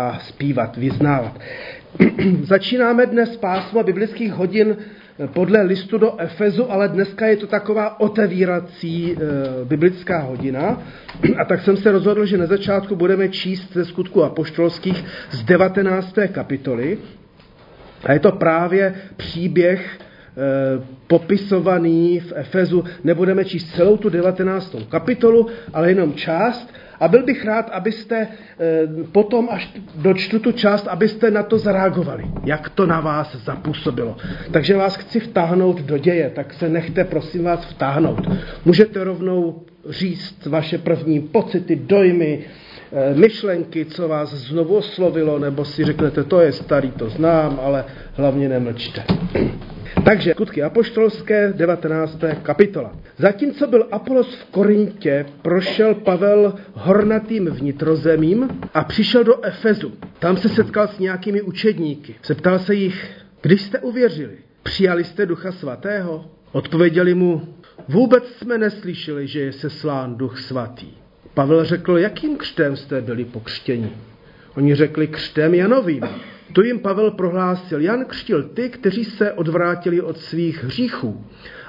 a zpívat, vyznávat. Začínáme dnes pásmo biblických hodin podle listu do Efezu, ale dneska je to taková otevírací e, biblická hodina. A tak jsem se rozhodl, že na začátku budeme číst ze skutku apoštolských z 19. kapitoly. A je to právě příběh e, popisovaný v Efezu. Nebudeme číst celou tu 19. kapitolu, ale jenom část. A byl bych rád, abyste eh, potom, až dočtu tu část, abyste na to zareagovali, jak to na vás zapůsobilo. Takže vás chci vtáhnout do děje, tak se nechte prosím vás vtáhnout. Můžete rovnou říct vaše první pocity, dojmy, eh, myšlenky, co vás znovu oslovilo, nebo si řeknete, to je starý, to znám, ale hlavně nemlčte. Takže skutky apoštolské, 19. kapitola. Zatímco byl Apolos v Korintě, prošel Pavel hornatým vnitrozemím a přišel do Efezu. Tam se setkal s nějakými učedníky. Zeptal se jich, když jste uvěřili, přijali jste ducha svatého? Odpověděli mu, vůbec jsme neslyšeli, že je seslán duch svatý. Pavel řekl, jakým křtem jste byli pokřtěni? Oni řekli křtem Janovým. To jim Pavel prohlásil, Jan křtil ty, kteří se odvrátili od svých hříchů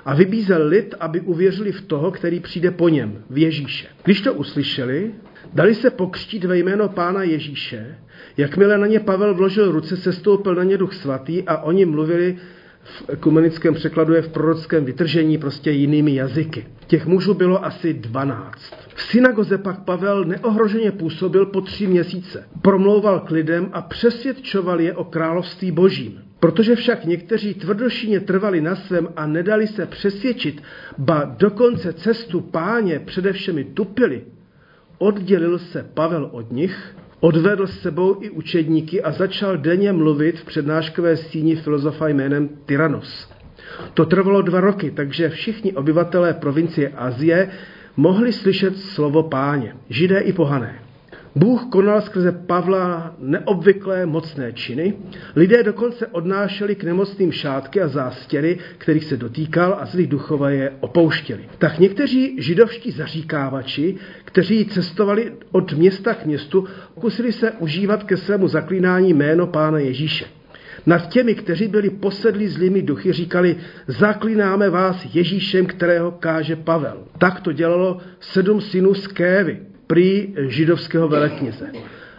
a vybízel lid, aby uvěřili v toho, který přijde po něm, v Ježíše. Když to uslyšeli, dali se pokřtít ve jméno pána Ježíše, jakmile na ně Pavel vložil ruce, sestoupil na ně duch svatý a oni mluvili v ekumenickém překladu je v prorockém vytržení prostě jinými jazyky. Těch mužů bylo asi 12. V synagoze pak Pavel neohroženě působil po tři měsíce. Promlouval k lidem a přesvědčoval je o království božím. Protože však někteří tvrdošíně trvali na svém a nedali se přesvědčit, ba dokonce cestu páně především tupili, oddělil se Pavel od nich Odvedl s sebou i učedníky a začal denně mluvit v přednáškové síni filozofa jménem Tyrannos. To trvalo dva roky, takže všichni obyvatelé provincie Azie mohli slyšet slovo páně, židé i pohané. Bůh konal skrze Pavla neobvyklé mocné činy. Lidé dokonce odnášeli k nemocným šátky a zástěry, kterých se dotýkal a zlí duchové je opouštěli. Tak někteří židovští zaříkávači, kteří cestovali od města k městu, pokusili se užívat ke svému zaklínání jméno Pána Ježíše. Nad těmi, kteří byli posedli zlými duchy, říkali, zaklínáme vás Ježíšem, kterého káže Pavel. Tak to dělalo sedm synů z Kévy prý židovského velekněze.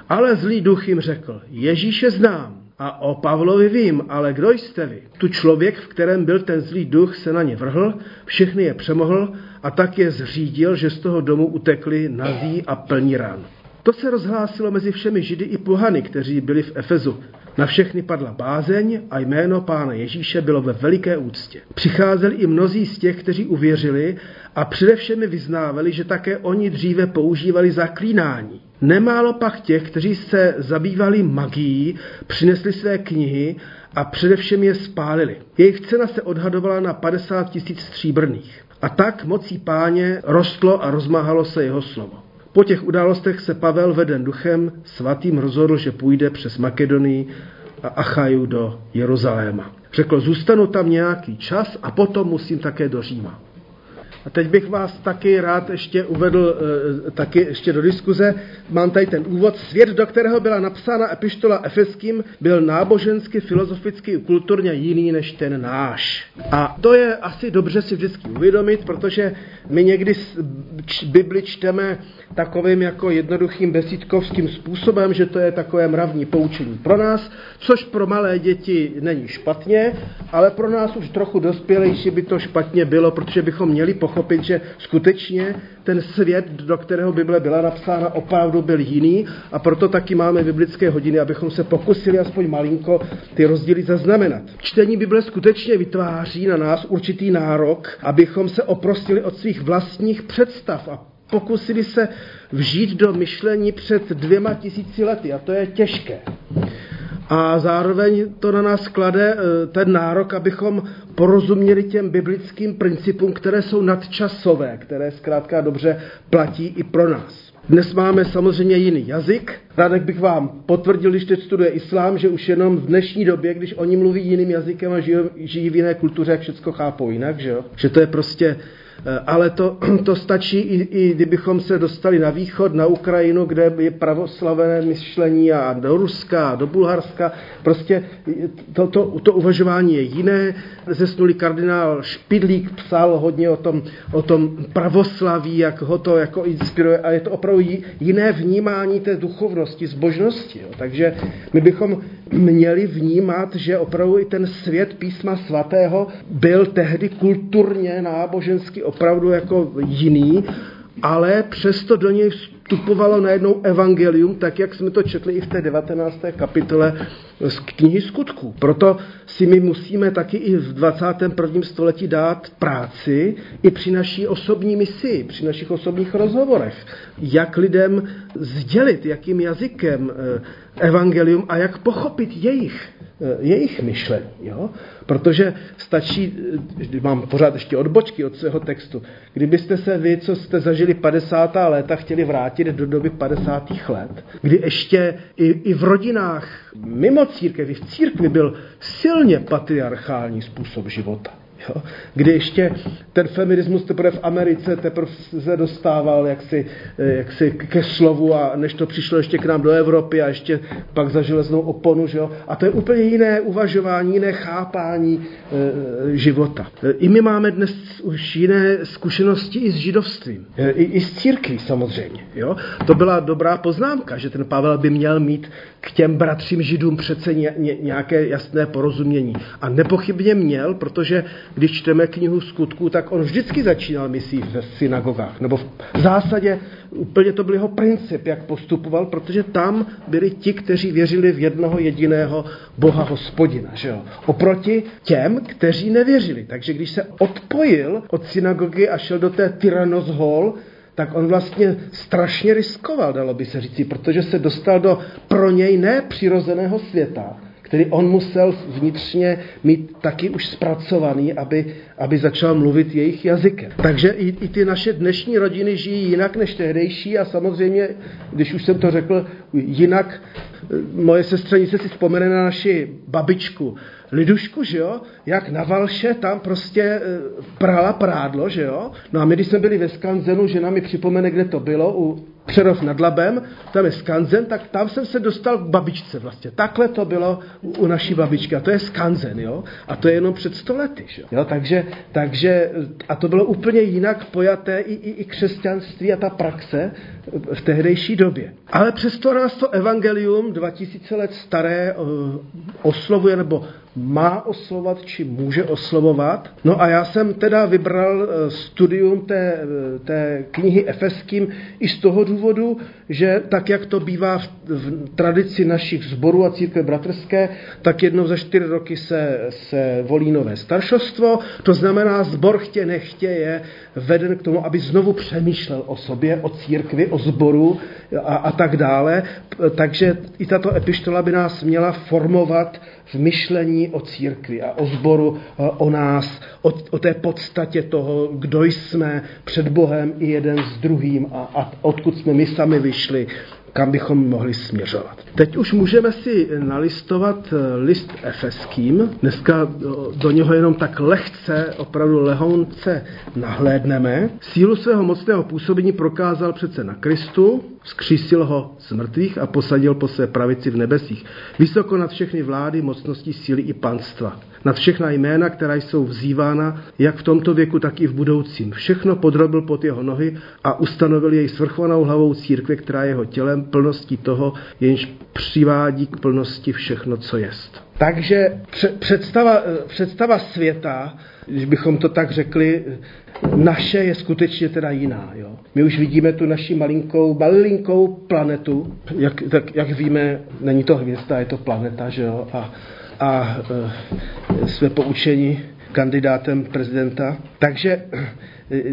Ale zlý duch jim řekl, Ježíše znám a o Pavlovi vím, ale kdo jste vy? Tu člověk, v kterém byl ten zlý duch, se na ně vrhl, všechny je přemohl a tak je zřídil, že z toho domu utekli nazí a plní rán. To se rozhlásilo mezi všemi židy i pohany, kteří byli v Efezu. Na všechny padla bázeň a jméno pána Ježíše bylo ve veliké úctě. Přicházeli i mnozí z těch, kteří uvěřili a především vyznávali, že také oni dříve používali zaklínání. Nemálo pak těch, kteří se zabývali magií, přinesli své knihy a především je spálili. Jejich cena se odhadovala na 50 tisíc stříbrných. A tak mocí páně rostlo a rozmáhalo se jeho slovo. Po těch událostech se Pavel veden duchem svatým rozhodl, že půjde přes Makedonii a Achaju do Jeruzaléma. Řekl, zůstanu tam nějaký čas a potom musím také do Říma. A teď bych vás taky rád ještě uvedl e, taky ještě do diskuze. Mám tady ten úvod. Svět, do kterého byla napsána epištola Efeským, byl nábožensky, filozoficky, kulturně jiný než ten náš. A to je asi dobře si vždycky uvědomit, protože my někdy Bibli čteme takovým jako jednoduchým besídkovským způsobem, že to je takové mravní poučení pro nás, což pro malé děti není špatně, ale pro nás už trochu dospělejší by to špatně bylo, protože bychom měli pochopit, že skutečně ten svět, do kterého Bible byla napsána, opravdu byl jiný a proto taky máme biblické hodiny, abychom se pokusili aspoň malinko ty rozdíly zaznamenat. Čtení Bible skutečně vytváří na nás určitý nárok, abychom se oprostili od svých vlastních představ a pokusili se vžít do myšlení před dvěma tisíci lety a to je těžké. A zároveň to na nás klade eh, ten nárok, abychom porozuměli těm biblickým principům, které jsou nadčasové, které zkrátka dobře platí i pro nás. Dnes máme samozřejmě jiný jazyk Rád bych vám potvrdil, když teď studuje islám, že už jenom v dnešní době, když oni mluví jiným jazykem a žijí, žijí v jiné kultuře, jak všechno chápou jinak, že jo? Že to je prostě ale to, to stačí i, i kdybychom se dostali na východ, na Ukrajinu, kde je pravoslavené myšlení a do Ruska, a do Bulharska. Prostě to, to, to uvažování je jiné. Zesnulý kardinál Špidlík psal hodně o tom, o tom pravoslaví, jak ho to jako inspiruje a je to opravdu jiné vnímání té duchovnosti, zbožnosti. Jo. Takže my bychom měli vnímat, že opravdu i ten svět písma svatého byl tehdy kulturně, nábožensky opravdu jako jiný, ale přesto do něj vstupovalo najednou evangelium, tak jak jsme to četli i v té 19. kapitole z knihy skutků. Proto si my musíme taky i v 21. století dát práci i při naší osobní misi, při našich osobních rozhovorech. Jak lidem sdělit, jakým jazykem eh, evangelium a jak pochopit jejich Eh, jejich myšlení. Jo? Protože stačí, eh, mám pořád ještě odbočky od svého textu, kdybyste se vy, co jste zažili 50. léta, chtěli vrátit do doby 50. let, kdy ještě i, i v rodinách mimo církev, i v církvi byl silně patriarchální způsob života. Jo? Kdy ještě ten feminismus teprve v Americe teprve se dostával jaksi, eh, jaksi ke slovu a než to přišlo ještě k nám do Evropy a ještě pak za železnou oponu. Že jo? A to je úplně jiné uvažování, jiné chápání e, života. I my máme dnes už jiné zkušenosti i s židovstvím. E, i, I s církví samozřejmě. Jo? To byla dobrá poznámka, že ten Pavel by měl mít k těm bratřím židům přece ně, ně, nějaké jasné porozumění. A nepochybně měl, protože když čteme knihu skutků, tak on vždycky začínal misí ve synagogách. Nebo v zásadě úplně to byl jeho princip, jak postupoval, protože tam byli ti, kteří věřili v jednoho jediného Boha hospodina. Že jo? Oproti těm, kteří nevěřili. Takže když se odpojil od synagogy a šel do té Tyrannos Hall, tak on vlastně strašně riskoval, dalo by se říci, protože se dostal do pro něj nepřirozeného světa, který on musel vnitřně mít taky už zpracovaný, aby, aby začal mluvit jejich jazykem. Takže i, i ty naše dnešní rodiny žijí jinak než tehdejší a samozřejmě, když už jsem to řekl, jinak moje sestřenice si vzpomene na naši babičku Lidušku, že jo, jak na Valše tam prostě e, prala prádlo, že jo. No a my, když jsme byli ve Skanzenu, žena mi připomene, kde to bylo, u Přerov nad Labem, tam je skanzen, tak tam jsem se dostal k babičce vlastně. Takhle to bylo u, u naší babičky a to je skanzen, jo? A to je jenom před stolety, jo? Takže, takže, a to bylo úplně jinak pojaté i, i, i křesťanství a ta praxe v tehdejší době. Ale přesto nás to evangelium 2000 let staré uh, oslovuje, nebo má oslovovat, či může oslovovat. No a já jsem teda vybral uh, studium té, uh, té knihy Efeským i z toho důvodu, že tak, jak to bývá v, v tradici našich zborů a církve bratrské, tak jednou za čtyři roky se, se volí nové staršostvo. To znamená, zbor chtě nechtě je veden k tomu, aby znovu přemýšlel o sobě, o církvi, o zboru a, a tak dále. Takže i tato epištola by nás měla formovat v myšlení o církvi a o zboru, o nás, o, o té podstatě toho, kdo jsme před Bohem i jeden s druhým a, a odkud jsme my sami vyšli kam bychom mohli směřovat. Teď už můžeme si nalistovat eh, list efeským. Dneska do něho jenom tak lehce, opravdu lehounce nahlédneme. Sílu svého mocného působení prokázal přece na Kristu, vzkřísil ho z mrtvých a posadil po své pravici v nebesích. Vysoko nad všechny vlády, mocnosti, síly i panstva nad všechna jména, která jsou vzývána, jak v tomto věku, tak i v budoucím. Všechno podrobil pod jeho nohy a ustanovil jej svrchovanou hlavou církve, která je jeho tělem, plností toho, jenž přivádí k plnosti všechno, co jest. Takže představa, představa světa, když bychom to tak řekli, naše je skutečně teda jiná. Jo. My už vidíme tu naši malinkou, malinkou planetu, jak, tak, jak víme, není to hvězda, je to planeta, že jo, a a e, jsme poučeni kandidátem prezidenta. Takže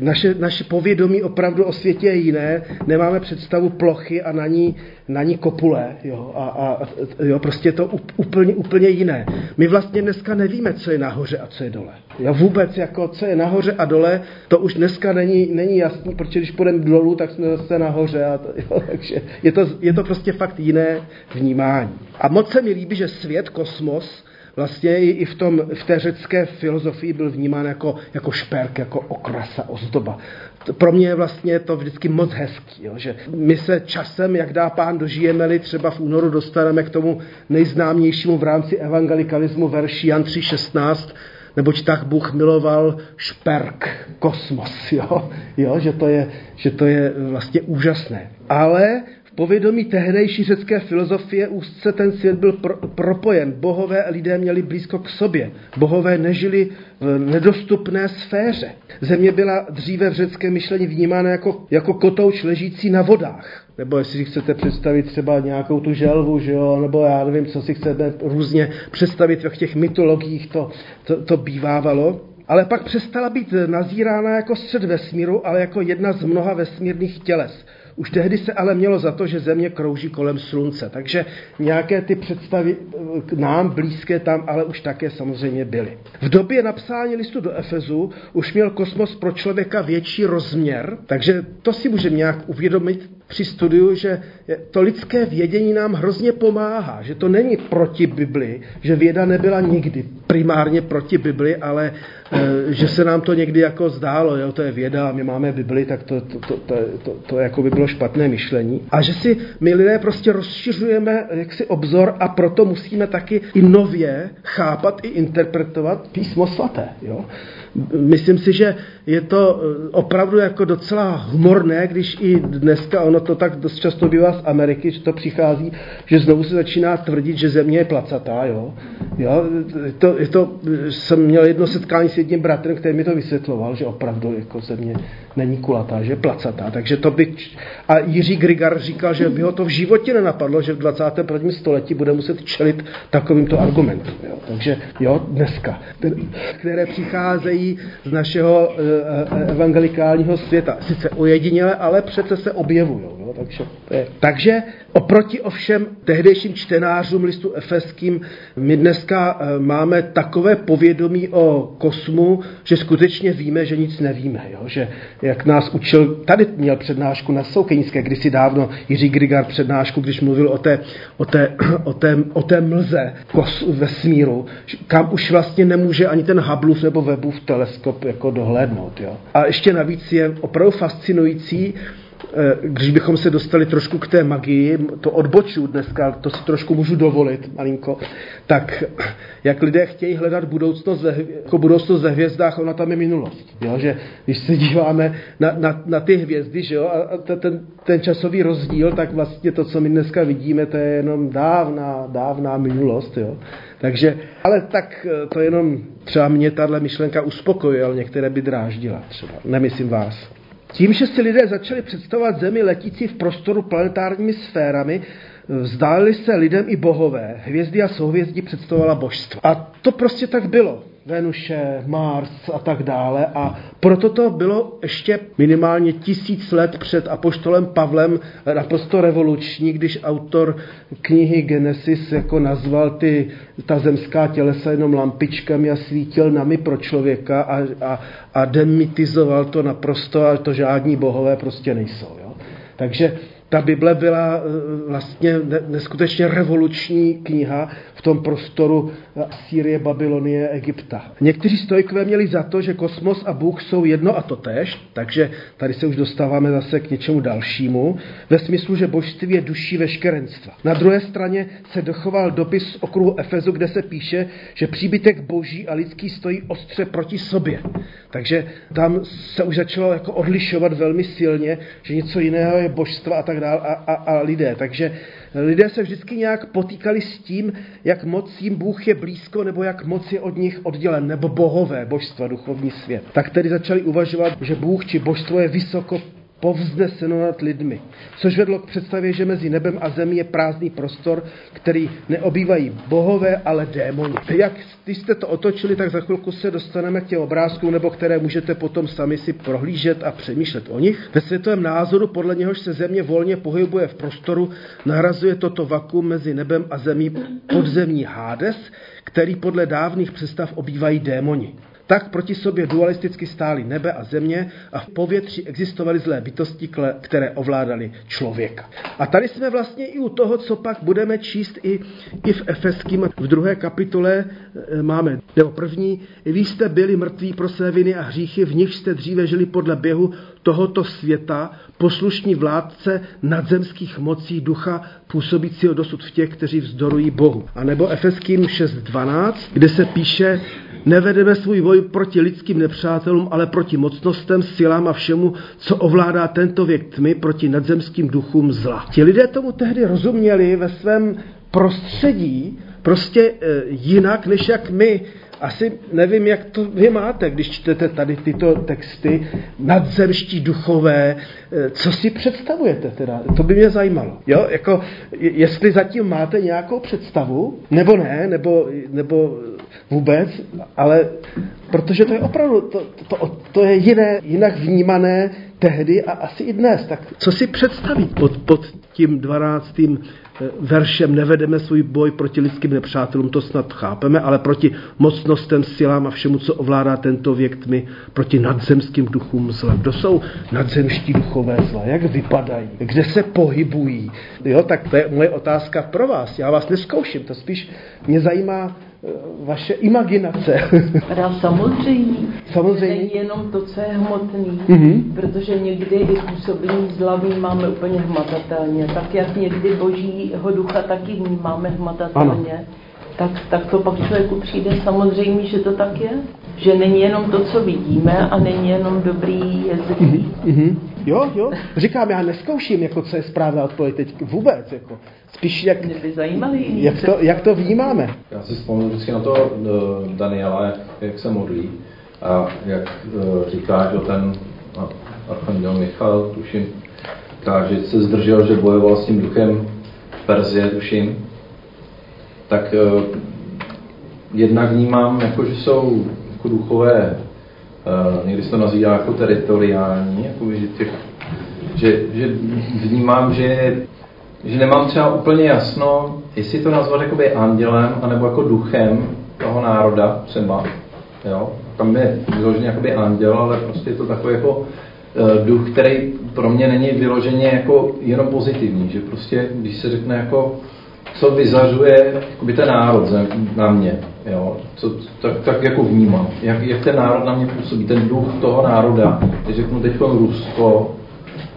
naše, naše povědomí opravdu o světě je jiné, nemáme představu plochy a na ní, na ní kopule, jo, a, a jo, prostě je to úplně, úplně jiné. My vlastně dneska nevíme, co je nahoře a co je dole. Jo, vůbec, jako co je nahoře a dole, to už dneska není, není jasný, protože když půjdeme dolů, tak jsme zase nahoře, a to, jo, takže je to, je to prostě fakt jiné vnímání. A moc se mi líbí, že svět, kosmos, vlastně i v, tom, v té řecké filozofii byl vnímán jako, jako šperk, jako okrasa, ozdoba. Pro mě je vlastně to vždycky moc hezký, jo, že my se časem, jak dá pán, dožijeme-li, třeba v únoru dostaneme k tomu nejznámějšímu v rámci evangelikalismu verši Jan 3.16, neboť tak Bůh miloval šperk, kosmos, jo? Jo, že, to je, že to je vlastně úžasné. Ale povědomí tehdejší řecké filozofie úzce ten svět byl pro, propojen. Bohové lidé měli blízko k sobě. Bohové nežili v nedostupné sféře. Země byla dříve v řeckém myšlení vnímána jako, jako kotouč ležící na vodách. Nebo jestli si chcete představit třeba nějakou tu želvu, že jo? nebo já nevím, co si chcete různě představit v těch mytologiích, to, to, to bývávalo ale pak přestala být nazírána jako střed vesmíru, ale jako jedna z mnoha vesmírných těles. Už tehdy se ale mělo za to, že Země krouží kolem Slunce, takže nějaké ty představy k nám blízké tam ale už také samozřejmě byly. V době napsání listu do Efezu už měl kosmos pro člověka větší rozměr, takže to si můžeme nějak uvědomit při studiu, že to lidské vědění nám hrozně pomáhá, že to není proti Bibli, že věda nebyla nikdy primárně proti Bibli, ale že se nám to někdy jako zdálo, jo, to je věda my máme Bibli, tak to, to, to, to, to, to jako by bylo špatné myšlení. A že si my lidé prostě rozšiřujeme jaksi obzor a proto musíme taky i nově chápat i interpretovat písmo svaté. Jo. Myslím si, že je to eh, opravdu jako docela humorné, když i dneska, ono to tak dost často bývá z Ameriky, že to přichází, že znovu se začíná tvrdit, že země je placatá. Jo? Jo? To, to, jsem měl jedno setkání s jedním bratrem, který mi to vysvětloval, že opravdu jako země není kulatá, že je placatá. Takže to by... A Jiří Grigar říkal, že by ho to v životě nenapadlo, že v 21. století bude muset čelit takovýmto argumentům. Jo? Takže jo, dneska, které přicházejí z našeho eh, Eh, evangelikálního světa. Sice ojediněle, ale přece se objevují. Jo? Takže, takže oproti ovšem tehdejším čtenářům listu efeským my dneska eh, máme takové povědomí o kosmu, že skutečně víme, že nic nevíme. Jo? Že jak nás učil, tady měl přednášku na Soukenické, kdysi dávno Jiří Grigar přednášku, když mluvil o té, o té, o té, o té mlze kos, vesmíru, kam už vlastně nemůže ani ten Hubbleův nebo Webův teleskop jako dohlédnout. Jo? A ještě navíc je opravdu fascinující, když bychom se dostali trošku k té magii, to odboču dneska, to si trošku můžu dovolit malinko, tak jak lidé chtějí hledat budoucnost ve, jako budoucnost ve hvězdách, ona tam je minulost. Jo? Že když se díváme na, na, na ty hvězdy že jo? a ten, ten časový rozdíl, tak vlastně to, co my dneska vidíme, to je jenom dávná, dávná minulost. Jo? Takže, ale tak eh, to jenom třeba mě tahle myšlenka uspokojuje, ale některé by dráždila třeba. Nemyslím vás. Tím, že si lidé začali představovat Zemi letící v prostoru planetárními sférami, vzdálili se lidem i bohové. Hvězdy a souhvězdí představovala božstva. A to prostě tak bylo. Venuše, Mars a tak dále. A proto to bylo ještě minimálně tisíc let před apoštolem Pavlem naprosto revoluční, když autor knihy Genesis jako nazval ty, ta zemská tělesa jenom lampičkami a svítil nami pro člověka a, a, a demitizoval to naprosto, ale to žádní bohové prostě nejsou. Jo? Takže ta Bible byla eh, vlastně neskutečně revoluční kniha v tom prostoru Sýrie, Babylonie, Egypta. Někteří stojkové měli za to, že kosmos a Bůh jsou jedno a to tež, takže tady se už dostáváme zase k něčemu dalšímu, ve smyslu, že božství je duší veškerenstva. Na druhé straně se dochoval dopis z okruhu Efezu, kde se píše, že příbytek boží a lidský stojí ostře proti sobě. Takže tam se už začalo jako odlišovat velmi silně, že něco jiného je božstva a tak dále a, a, a lidé. Takže lidé se vždycky nějak potýkali s tím, jak moc jim Bůh je blízko, nebo jak moc je od nich oddělen, nebo bohové, božstva, duchovní svět. Tak tedy začali uvažovat, že Bůh či božstvo je vysoko povzneseno nad lidmi, což vedlo k představě, že mezi nebem a zemí je prázdný prostor, který neobývají bohové, ale démoni. Jak když jste to otočili, tak za chvilku se dostaneme k těm obrázkům, nebo které můžete potom sami si prohlížet a přemýšlet o nich. Ve světovém názoru, podle něhož se země volně pohybuje v prostoru, nahrazuje toto vakuum mezi nebem a zemí podzemní Hades, který podle dávných představ obývají démoni. Tak proti sobě dualisticky stály nebe a země a v povětří existovaly zlé bytosti, které ovládaly člověka. A tady jsme vlastně i u toho, co pak budeme číst i, i v Efeským v druhé kapitole e, máme, nebo první, vy jste byli mrtví pro své viny a hříchy, v nich jste dříve žili podle běhu tohoto světa, poslušní vládce nadzemských mocí ducha působícího dosud v těch, kteří vzdorují Bohu. A nebo Efeským 6.12, kde se píše, Nevedeme svůj boj proti lidským nepřátelům, ale proti mocnostem, silám a všemu, co ovládá tento věk tmy, proti nadzemským duchům zla. Ti lidé tomu tehdy rozuměli ve svém prostředí prostě e, jinak, než jak my. Asi nevím, jak to vy máte, když čtete tady tyto texty, nadzemští duchové, e, co si představujete teda? To by mě zajímalo. Jo, jako, jestli zatím máte nějakou představu, nebo ne, nebo, nebo vůbec, ale protože to je opravdu, to, to, to je jiné, jinak vnímané tehdy a asi i dnes. Tak co si představit pod, pod tím 12. Eh, veršem nevedeme svůj boj proti lidským nepřátelům, to snad chápeme, ale proti mocnostem, silám a všemu, co ovládá tento věk tmy, proti nadzemským duchům zla. Kdo jsou nadzemští duchové zla? Jak vypadají? Kde se pohybují? Jo, tak to je moje otázka pro vás. Já vás neskouším, to spíš mě zajímá, vaše imaginace. Teda samozřejmě. Samozřejmě. Není jenom to, co je hmotný, mm-hmm. protože někdy i působení zla máme úplně hmatatelně. Tak jak někdy božího ducha taky vnímáme hmatatelně, ano. tak, tak to pak člověku přijde samozřejmě, že to tak je. Že není jenom to, co vidíme a není jenom dobrý jazyk. Mm-hmm. Jo, jo. Říkám, já neskouším, jako co je správná odpověď teď vůbec. Jako. Spíš jak, jak, to, jak to vnímáme. Já si vzpomínám vždycky na to uh, Daniela, jak, jak se modlí a jak uh, říká, že ten archanděl Michal, tuším, říká, že se zdržel, že bojoval s tím duchem Perzie, tuším, tak uh, jednak vnímám, jako, že jsou jako duchové, uh, někdy se to nazývá jako teritoriální, jako, že, těch, že, že vnímám, že že nemám třeba úplně jasno, jestli to nazvat jakoby andělem, anebo jako duchem toho národa třeba, jo. Tam je vyloženě jakoby anděl, ale prostě je to takový jako uh, duch, který pro mě není vyloženě jako jenom pozitivní, že prostě, když se řekne jako, co vyzařuje jakoby ten národ na mě, jo, co, tak, tak jako vnímám, jak, jak ten národ na mě působí, ten duch toho národa, když řeknu teď Rusko,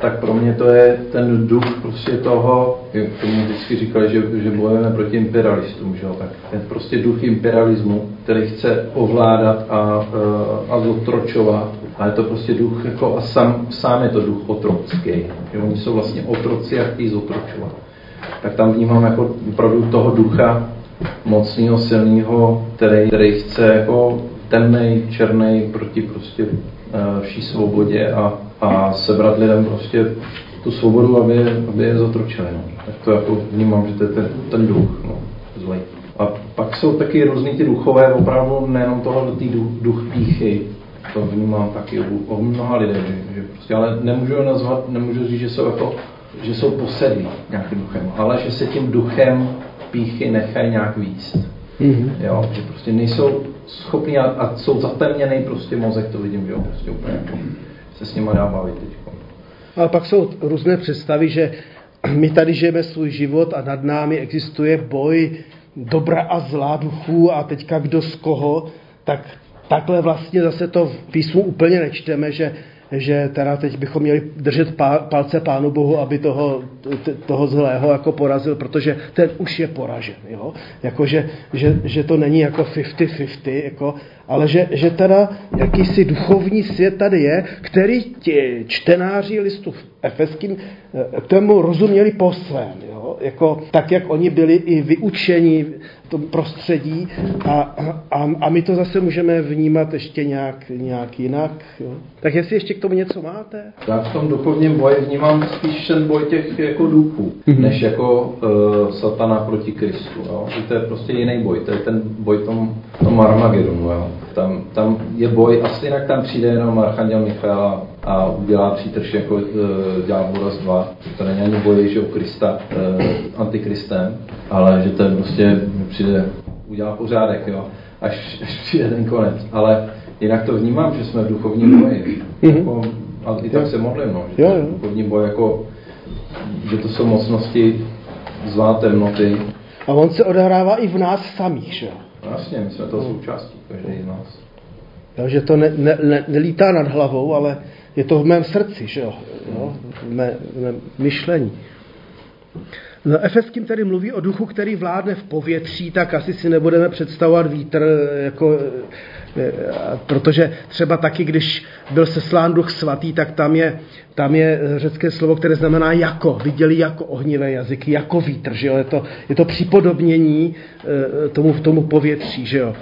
tak pro mě to je ten duch prostě toho, jak tomu vždycky říkali, že, že bojujeme proti imperialistům, že jo? tak ten prostě duch imperialismu, který chce ovládat a, eh, a zotročovat, a je to prostě duch, jako a sám, sám je to duch otrocký, že oni jsou vlastně otroci a chtějí zotročovat. Tak tam vnímám jako opravdu toho ducha mocného, silného, který, který chce jako temnej, černý proti prostě eh, vší svobodě a a sebrat lidem prostě tu svobodu, aby, aby je zotročili. No. Tak to jako vnímám, že to je ten, ten duch no, zlej. A pak jsou taky různý ty duchové, opravdu nejenom toho tý duch, duch píchy, to vnímám taky u, u mnoha lidí, že, že prostě, ale nemůžu je nazvat, nemůžu říct, že jsou jako, že jsou posedlí nějakým duchem, ale že se tím duchem píchy nechají nějak víc. Mm-hmm. Jo, že prostě nejsou schopní a, a jsou zatemněný prostě mozek, to vidím, že jo, prostě úplně jako se s nimi dá bavit teď. Ale pak jsou různé představy, že my tady žijeme svůj život a nad námi existuje boj dobra a zlá duchů a teďka kdo z koho, tak takhle vlastně zase to v písmu úplně nečteme, že že teda teď bychom měli držet palce Pánu Bohu, aby toho, toho zlého jako porazil, protože ten už je poražen. Jo? Jako, že, že, že to není jako 50-50, jako, ale že, že teda jakýsi duchovní svět tady je, který ti čtenáři listu efeským k tomu rozuměli po svém. Jo? Jako, tak, jak oni byli i vyučeni tom prostředí a, a, a my to zase můžeme vnímat ještě nějak, nějak jinak. Jo. Tak jestli ještě k tomu něco máte? Já v tom duchovním boji vnímám spíš ten boj těch jako duchů, mm-hmm. než jako uh, satana proti Kristu. Jo. to je prostě jiný boj, to je ten boj tom, tom Armagedonu. Jo. Tam, tam je boj, asi jinak tam přijde jenom Archanděl Michal a udělá přítrž jako uh, ďábora z dva. To není ani boj, že o Krista uh, antikristem, ale že to je prostě přijde, udělá pořádek, jo, až, až přijde ten konec. Ale jinak to vnímám, že jsme v duchovním boji. Mm-hmm. Jako, a i tak se modlím, no, že jo, duchovní boj jako, že to jsou mocnosti zlá temnoty. A on se odehrává i v nás samých, že jo? Jasně, my jsme to součástí, každý z nás. Jo, že to ne, ne, ne, nelítá nad hlavou, ale je to v mém srdci, že jo? jo? V, mé, v mém myšlení. No, Efeským tedy mluví o duchu, který vládne v povětří, tak asi si nebudeme představovat vítr, jako, e, protože třeba taky, když byl seslán duch svatý, tak tam je, tam je řecké slovo, které znamená jako, viděli jako ohnivé jazyky, jako vítr, že jo? Je, to, je to připodobnění e, tomu, tomu povětří, že jo?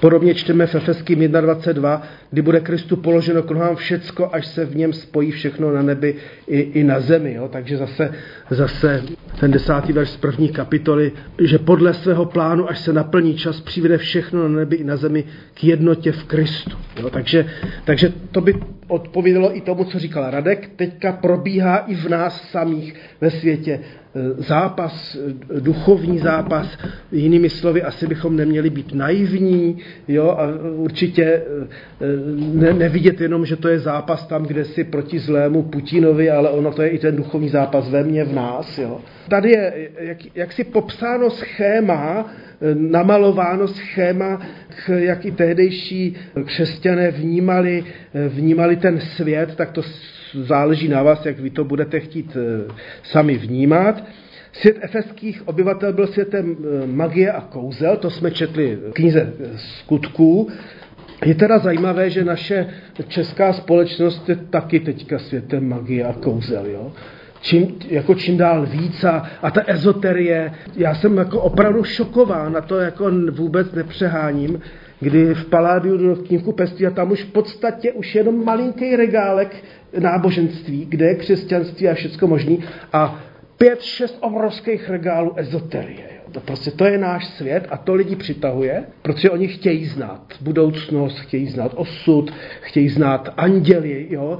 Podobně čteme v Efeským 1.22, kdy bude Kristu položeno k nohám všecko, až se v něm spojí všechno na nebi i, i na zemi. Jo? Takže zase, zase ten desátý verš z první kapitoly, že podle svého plánu, až se naplní čas, přivede všechno na nebi i na zemi k jednotě v Kristu. Jo? Takže, takže to by odpovědělo i tomu, co říkal Radek. Teďka probíhá i v nás samých ve světě zápas, eh, duchovní zápas, jinými slovy, asi bychom neměli být naivní, jo, a určitě eh, ne, nevidět jenom, že to je zápas tam, kde si proti zlému Putinovi, ale ono to je i ten duchovní zápas ve mně, v nás, jo. Tady je jak, jak si popsáno schéma, namalováno schéma, jak i tehdejší křesťané vnímali, vnímali ten svět, tak to záleží na vás, jak vy to budete chtít eh, sami vnímat. Svět efeských obyvatel byl světem eh, magie a kouzel, to jsme četli v knize eh, skutků. Je teda zajímavé, že naše česká společnost je taky teďka světem magie a kouzel. Jo? Čím, jako čím dál víc a, a ta ezoterie, já jsem jako opravdu šokován, na to jako vůbec nepřeháním, kdy v Paládiu do knihku pestí a tam už v podstatě už jenom malinký regálek náboženství, kde je křesťanství a všechno možný a pět, šest obrovských regálů ezoterie. To prostě to je náš svět a to lidi přitahuje, protože oni chtějí znát budoucnost, chtějí znát osud, chtějí znát anděli, jo?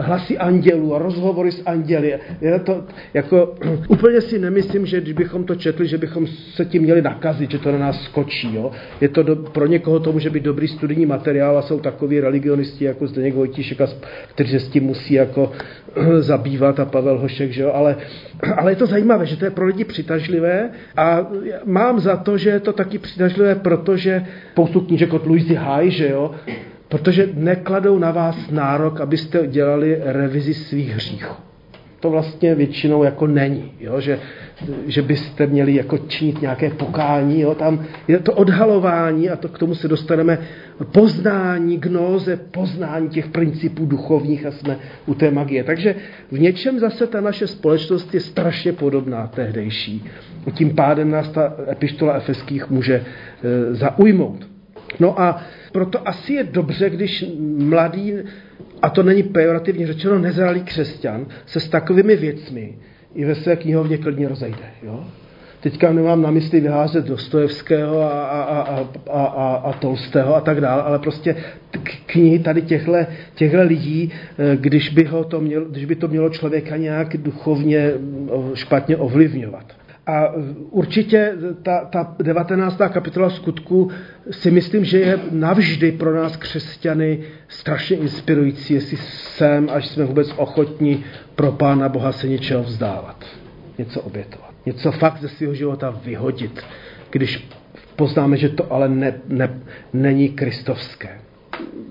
hlasy andělů a rozhovory s anděli. Je to, jako, úplně si nemyslím, že když bychom to četli, že bychom se tím měli nakazit, že to na nás skočí. Jo? Je to do, pro někoho to může být dobrý studijní materiál a jsou takový religionisti jako Zdeněk Vojtíšek, kteří se s tím musí jako zabývat a Pavel Hošek, že jo? Ale, ale je to zajímavé, že to je pro lidi přitažlivé a mám za to, že je to taky přitažlivé, protože spoustu knížek od Louisy High, že jo, protože nekladou na vás nárok, abyste dělali revizi svých hříchů to vlastně většinou jako není, jo? Že, že byste měli jako činit nějaké pokání. Jo? Tam je to odhalování a to k tomu se dostaneme poznání, gnóze, poznání těch principů duchovních a jsme u té magie. Takže v něčem zase ta naše společnost je strašně podobná tehdejší. Tím pádem nás ta epištola efeských může e, zaujmout. No a proto asi je dobře, když mladý a to není pejorativně řečeno, nezralý křesťan se s takovými věcmi i ve své knihovně klidně rozejde. Jo? Teďka nemám na mysli vyházet Dostojevského a, a, a, a, a, a Tolstého a tak dále, ale prostě knihy tady těchto lidí, eh, když by, ho to mělo, když by to mělo člověka nějak duchovně špatně ovlivňovat. A určitě ta, ta 19. kapitola skutku si myslím, že je navždy pro nás křesťany strašně inspirující, jestli jsem, až jsme vůbec ochotní pro Pána Boha se něčeho vzdávat. Něco obětovat. Něco fakt ze svého života vyhodit, když poznáme, že to ale ne, ne, není kristovské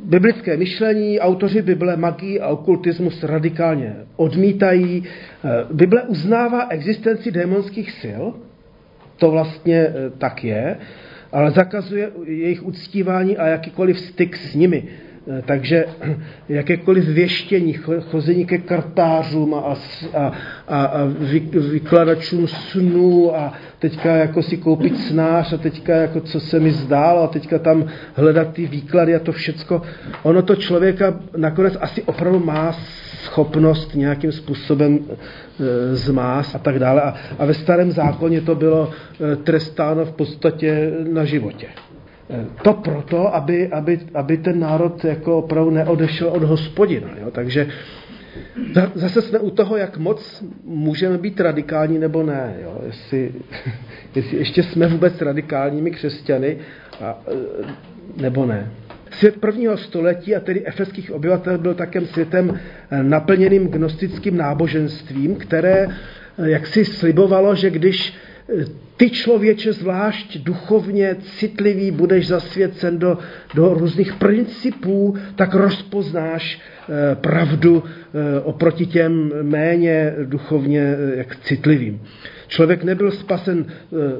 biblické myšlení autoři Bible magii a okultismus radikálně odmítají. Eh, Bible uznává existenci démonských sil, to vlastně eh, tak je, ale zakazuje jejich uctívání a jakýkoliv styk s nimi. Eh, takže jakékoliv věštění, chození ke kartářům a, a, a, a vykladačům snů a teďka jako si koupit snář a teďka jako co se mi zdálo a teďka tam hledat ty výklady a to všecko, ono to člověka nakonec asi opravdu má schopnost nějakým způsobem e, zmást a tak dále. A, a ve starém zákoně to bylo e, trestáno v podstatě na životě. E, to proto, aby, aby, aby ten národ jako opravdu neodešel od hospodina. Jo? Takže zase jsme u toho, jak moc můžeme být radikální nebo ne. Jo? Jestli, jestli ještě jsme vůbec radikálními křesťany a, nebo ne. Svět prvního století, a tedy efeských obyvatel, byl také světem eh, naplněným gnostickým náboženstvím, které eh, jak si slibovalo, že když ty člověče zvlášť duchovně citlivý budeš zasvěcen do, do různých principů, tak rozpoznáš pravdu oproti těm méně duchovně jak citlivým. Člověk nebyl spasen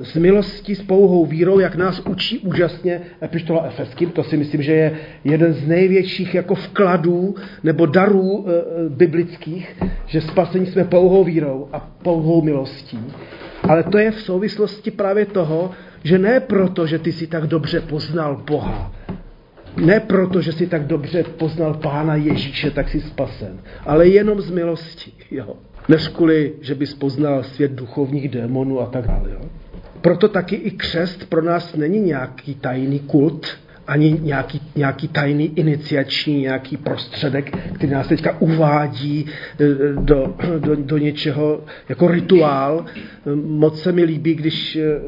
z milosti, s pouhou vírou, jak nás učí úžasně epištola Efeským. To si myslím, že je jeden z největších jako vkladů nebo darů biblických, že spasení jsme pouhou vírou a pouhou milostí. Ale to je v souvislosti právě toho, že ne proto, že ty si tak dobře poznal Boha, ne proto, že si tak dobře poznal Pána Ježíše, tak si spasen, ale jenom z milosti. Jo než kvůli, že bys poznal svět duchovních démonů a tak dále. Jo? Proto taky i křest pro nás není nějaký tajný kult, ani nějaký, nějaký tajný iniciační nějaký prostředek, který nás teďka uvádí e, do, do, do něčeho jako rituál. Moc se mi líbí, když e,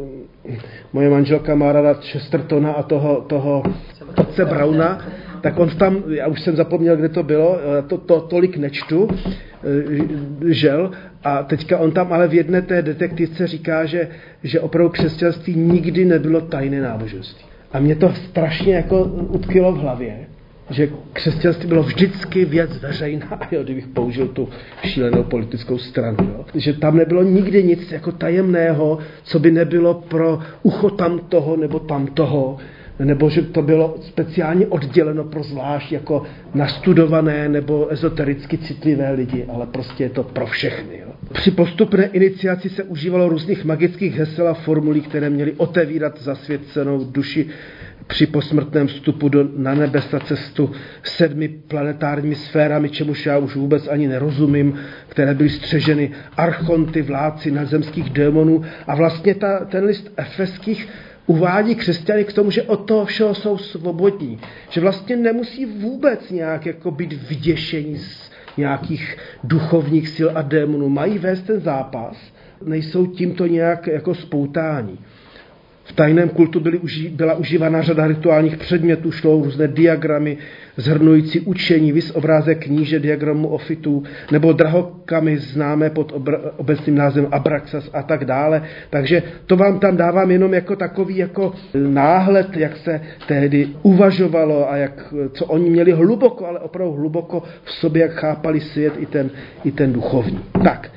moje manželka má rada Chestertona a toho, toho otce Brauna, tak on tam, já už jsem zapomněl, kde to bylo, to, to tolik nečtu, žel, a teďka on tam ale v jedné té detektivce říká, že, že opravdu křesťanství nikdy nebylo tajné náboženství. A mě to strašně jako utkilo v hlavě, že křesťanství bylo vždycky věc veřejná, jo, kdybych použil tu šílenou politickou stranu. Jo. Že tam nebylo nikdy nic jako tajemného, co by nebylo pro ucho tam toho nebo tam toho nebo že to bylo speciálně odděleno pro zvlášť jako nastudované nebo ezotericky citlivé lidi, ale prostě je to pro všechny. Jo. Při postupné iniciaci se užívalo různých magických hesel a formulí, které měly otevírat zasvěcenou duši při posmrtném vstupu do, na nebesa cestu sedmi planetárními sférami, čemuž já už vůbec ani nerozumím, které byly střeženy archonty, vládci nadzemských démonů a vlastně ta, ten list efeských uvádí křesťany k tomu, že od toho všeho jsou svobodní. Že vlastně nemusí vůbec nějak jako být vyděšení z nějakých duchovních sil a démonů. Mají vést ten zápas, nejsou tímto nějak jako spoutání. V tajném kultu byly, byla užívána řada rituálních předmětů, šlo různé diagramy, zhrnující učení, vys obrázek kníže diagramu ofitů, nebo drahokamy známé pod obecným názvem Abraxas a tak dále. Takže to vám tam dávám jenom jako takový jako náhled, jak se tehdy uvažovalo a jak, co oni měli hluboko, ale opravdu hluboko v sobě, jak chápali svět i ten, i ten duchovní. Tak,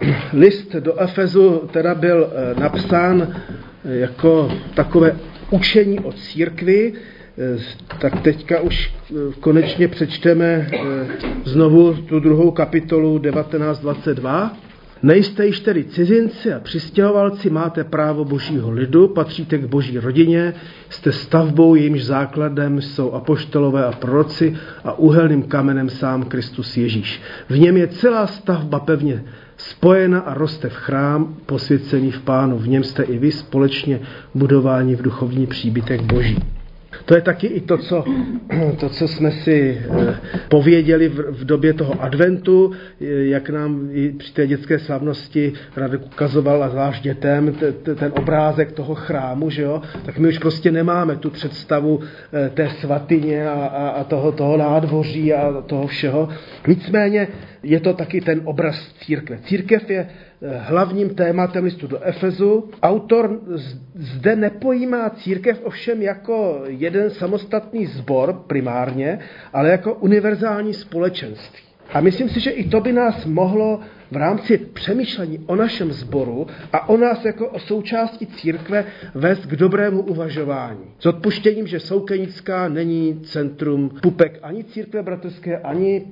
list do Efezu teda byl eh, napsán eh, jako takové učení o církvi, eh, tak teďka už konečně přečteme znovu tu druhou kapitolu 1922. Nejste již tedy cizinci a přistěhovalci, máte právo božího lidu, patříte k boží rodině, jste stavbou, jejímž základem jsou apoštolové a proroci a úhelným kamenem sám Kristus Ježíš. V něm je celá stavba pevně spojena a roste v chrám posvěcený v Pánu. V něm jste i vy společně budováni v duchovní příbytek Boží. To je taky i to, co, to, co jsme si eh, pověděli v, v době toho adventu, jak nám i při té dětské slavnosti Radek ukazoval, a zvlášť dětem, t, t, ten obrázek toho chrámu, že jo? tak my už prostě nemáme tu představu eh, té svatyně a, a, a toho, toho nádvoří a toho všeho. Nicméně je to taky ten obraz církve. Církev je hlavním tématem listu do Efezu. Autor zde nepojímá církev ovšem jako jeden samostatný sbor primárně, ale jako univerzální společenství. A myslím si, že i to by nás mohlo v rámci přemýšlení o našem sboru a o nás jako o součástí církve vést k dobrému uvažování. S odpuštěním, že Soukenická není centrum pupek ani církve bratrské, ani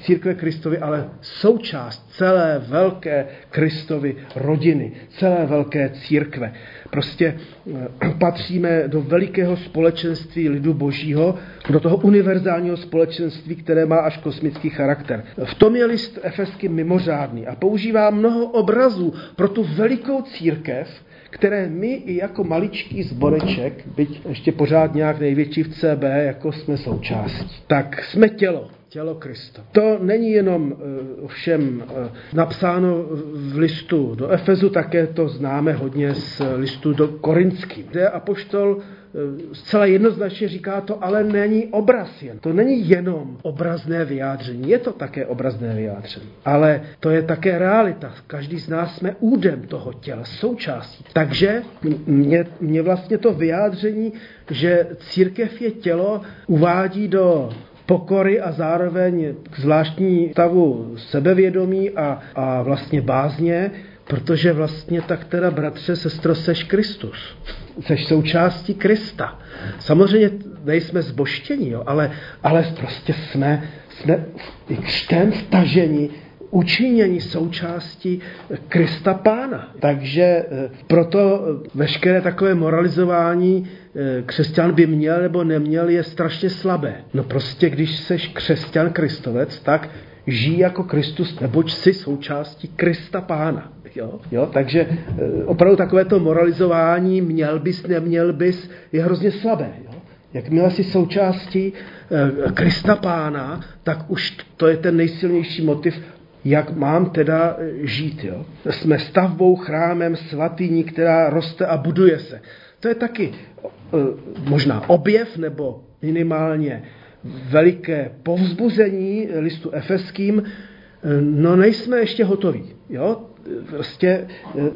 církve Kristovy, ale součást celé velké Kristovy rodiny, celé velké církve. Prostě eh, patříme do velikého společenství lidu božího, do toho univerzálního společenství, které má až kosmický charakter. V tom je list efeský mimořádný a používá mnoho obrazů pro tu velikou církev, které my i jako maličký zboreček, byť ještě pořád nějak největší v CB, jako jsme součástí, tak jsme tělo tělo Krista. To není jenom eh, všem eh, napsáno v listu do Efezu, také to známe hodně z listu do Korinským, kde apoštol zcela jednoznačně říká to, ale není obraz jen. To není jenom obrazné vyjádření, je to také obrazné vyjádření. Ale to je také realita. Každý z nás jsme údem toho těla, součástí. Takže mě, mě vlastně to vyjádření, že církev je tělo, uvádí do pokory a zároveň k zvláštní stavu sebevědomí a, a vlastně bázně, protože vlastně tak teda, bratře, sestro, seš Kristus. Seš součástí Krista. Samozřejmě nejsme zboštění, jo, ale, ale prostě jsme, jsme i křtem vtaženi učinění součástí Krista Pána. Takže eh, proto veškeré takové moralizování eh, křesťan by měl nebo neměl je strašně slabé. No prostě, když seš křesťan kristovec, tak žij jako Kristus, neboť jsi součástí Krista Pána. Jo? Jo? Takže eh, opravdu takové to moralizování, měl bys, neměl bys, je hrozně slabé. Jo? Jakmile jsi součástí Krista Pána, tak už to je ten nejsilnější motiv jak mám teda e, žít. Jo? Jsme stavbou, chrámem, svatyní, která roste a buduje se. To je taky možná objev nebo minimálně veliké povzbuzení listu efeským, e, no nejsme ještě hotoví. Jo? Prostě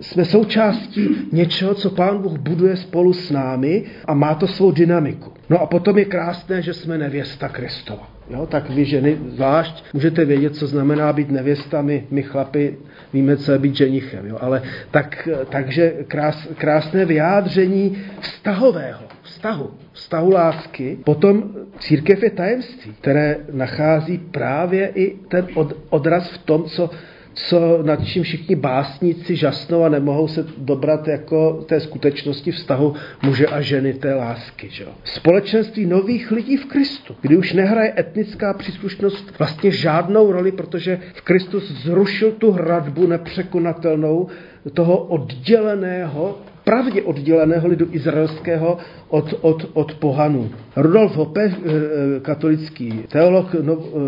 jsme součástí něčeho, co Pán Bůh buduje spolu s námi a má to svou dynamiku. No a potom je krásné, že jsme nevěsta Kristova. Jo, tak vy ženy zvlášť můžete vědět, co znamená být nevěstami. My chlapi víme, co je být ženichem. Jo? Ale tak, takže krás, krásné vyjádření vztahového, vztahu, vztahu lásky. Potom církev je tajemství, které nachází právě i ten od, odraz v tom, co co, nad čím všichni básníci žasnou a nemohou se dobrat jako té skutečnosti vztahu muže a ženy té lásky. Že? Společenství nových lidí v Kristu, kdy už nehraje etnická příslušnost vlastně žádnou roli, protože v Kristus zrušil tu hradbu nepřekonatelnou toho odděleného pravdě odděleného lidu izraelského od, od, od pohanů. Rudolf Hoppe, eh, eh, katolický teolog,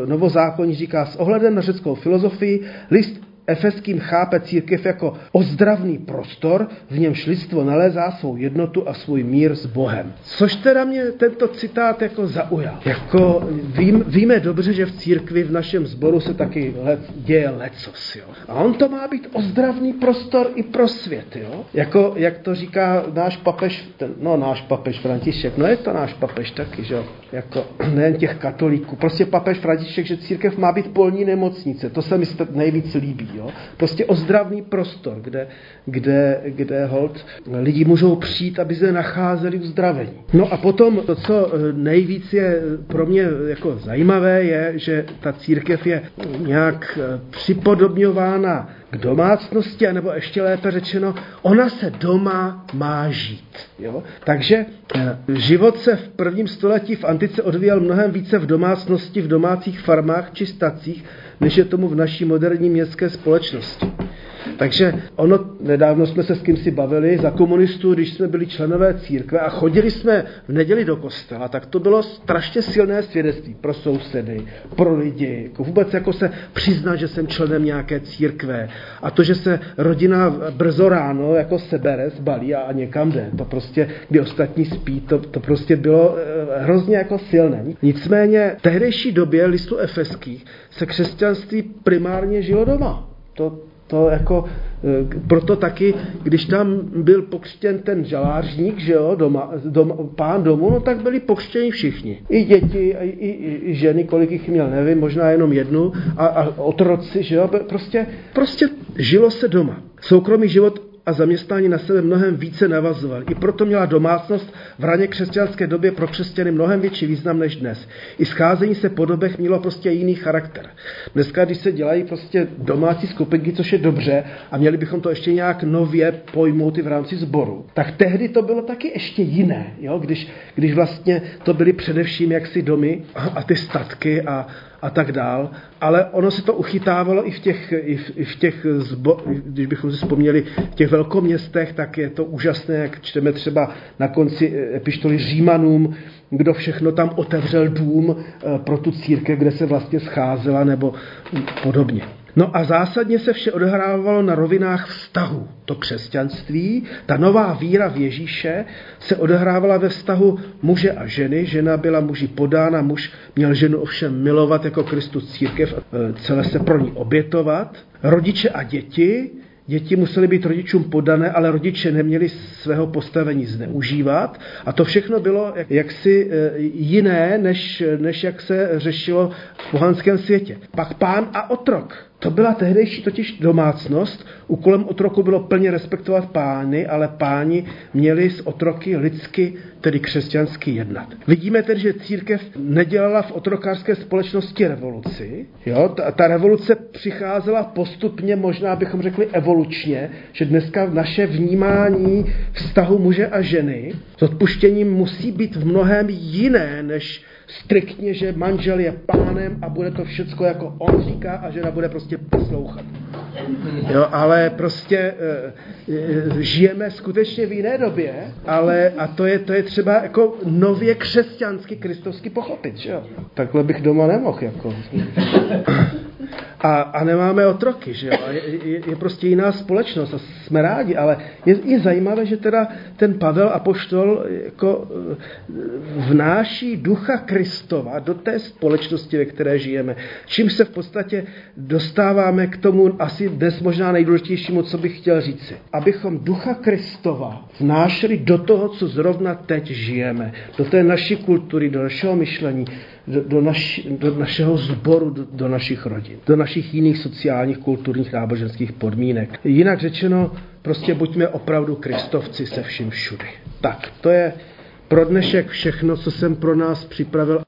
novozákonní, říká, s ohledem na řeckou filozofii, list Efeským chápe církev jako ozdravný prostor, v němž lidstvo nalézá svou jednotu a svůj mír s Bohem. Což teda mě tento citát jako zaujal. Jako vím, víme dobře, že v církvi v našem sboru se taky let, děje lecos. Jo. A on to má být ozdravný prostor i pro svět. Jo. Jako, jak to říká náš papež, ten, no náš papež František, no je to náš papež taky, že jo. Jako nejen těch katolíků. Prostě papež František, že církev má být polní nemocnice. To se mi nejvíc líbí. Jo? Prostě ozdravný prostor, kde, kde, kde hold lidi můžou přijít, aby se nacházeli uzdravení. No a potom to, co eh, nejvíc je pro mě jako zajímavé, je, že ta církev je nějak eh, připodobňována k domácnosti, anebo ještě lépe řečeno, ona se doma má žít. Jo? Takže eh, život se v prvním století v antice odvíjel mnohem více v domácnosti, v domácích farmách či stacích, než je tomu v naší moderní městské společnosti. Takže ono, nedávno jsme se s kým si bavili za komunistů, když jsme byli členové církve a chodili jsme v neděli do kostela, tak to bylo strašně silné svědectví pro sousedy, pro lidi, jako vůbec jako se přiznat, že jsem členem nějaké církve a to, že se rodina brzo ráno jako sebere, zbalí a, a někam jde, to prostě, kdy ostatní spí, to, to prostě bylo e, hrozně jako silné. Nicméně v tehdejší době listu efeských se křesťanství primárně žilo doma. To, to jako proto taky, když tam byl pokřtěn ten žalářník, že jo, doma, doma, pán domu, no tak byli pokřtěni všichni. I děti, i, i, i ženy, kolik jich měl, nevím, možná jenom jednu, a, a otroci, že jo, prostě, prostě žilo se doma. Soukromý život a zaměstnání na sebe mnohem více navazoval. I proto měla domácnost v raně křesťanské době pro křesťany mnohem větší význam než dnes. I scházení se po dobech mělo prostě jiný charakter. Dneska, když se dělají prostě domácí skupinky, což je dobře, a měli bychom to ještě nějak nově pojmout i v rámci sboru, tak tehdy to bylo taky ještě jiné, jo? Když, když vlastně to byly především jaksi domy a ty statky a, a tak dál, ale ono se to uchytávalo i v těch, i v, i v těch zbo, když bychom si vzpomněli, v těch velkoměstech, tak je to úžasné, jak čteme třeba na konci epištoly Římanům, kdo všechno tam otevřel dům eh, pro tu církev, kde se vlastně scházela nebo podobně. No a zásadně se vše odehrávalo na rovinách vztahu. To křesťanství, ta nová víra v Ježíše se odehrávala ve vztahu muže a ženy. Žena byla muži podána, muž měl ženu ovšem milovat jako Kristus církev, e, celé se pro ní obětovat. Rodiče a děti, Děti musely být rodičům podané, ale rodiče neměli svého postavení zneužívat. A to všechno bylo jaksi e, jiné, než, než jak se řešilo v pohanském světě. Pak pán a otrok. To byla tehdejší totiž domácnost. Úkolem otroku bylo plně respektovat pány, ale páni měli s otroky lidsky, tedy křesťansky jednat. Vidíme tedy, že církev nedělala v otrokářské společnosti revoluci. Jo? Ta, ta revoluce přicházela postupně, možná bychom řekli evolučně, že dneska naše vnímání vztahu muže a ženy s odpuštěním musí být v mnohem jiné, než striktně, že manžel je pánem a bude to všecko jako on říká a žena bude prostě poslouchat. Jo, ale prostě e, žijeme skutečně v jiné době, ale a to je, to je třeba jako nově křesťansky, kristovsky pochopit, že jo? Takhle bych doma nemohl, jako. A, a nemáme otroky, že jo? Je, je, je prostě jiná společnost a jsme rádi, ale je, je zajímavé, že teda ten Pavel Apoštol jako eh, vnáší ducha Kristova do té společnosti, ve které žijeme. Čím se v podstatě dostáváme k tomu asi dnes možná nejdůležitějšímu, co bych chtěl říci. Abychom ducha Kristova vnášeli do toho, co zrovna teď žijeme. Do té naší kultury, do našeho myšlení, do, do, naš, do našeho sboru, do, do našich rodin, do našich jiných sociálních, kulturních, náboženských podmínek. Jinak řečeno, prostě buďme opravdu kristovci se vším všudy. Tak, to je pro dnešek všechno, co jsem pro nás připravil.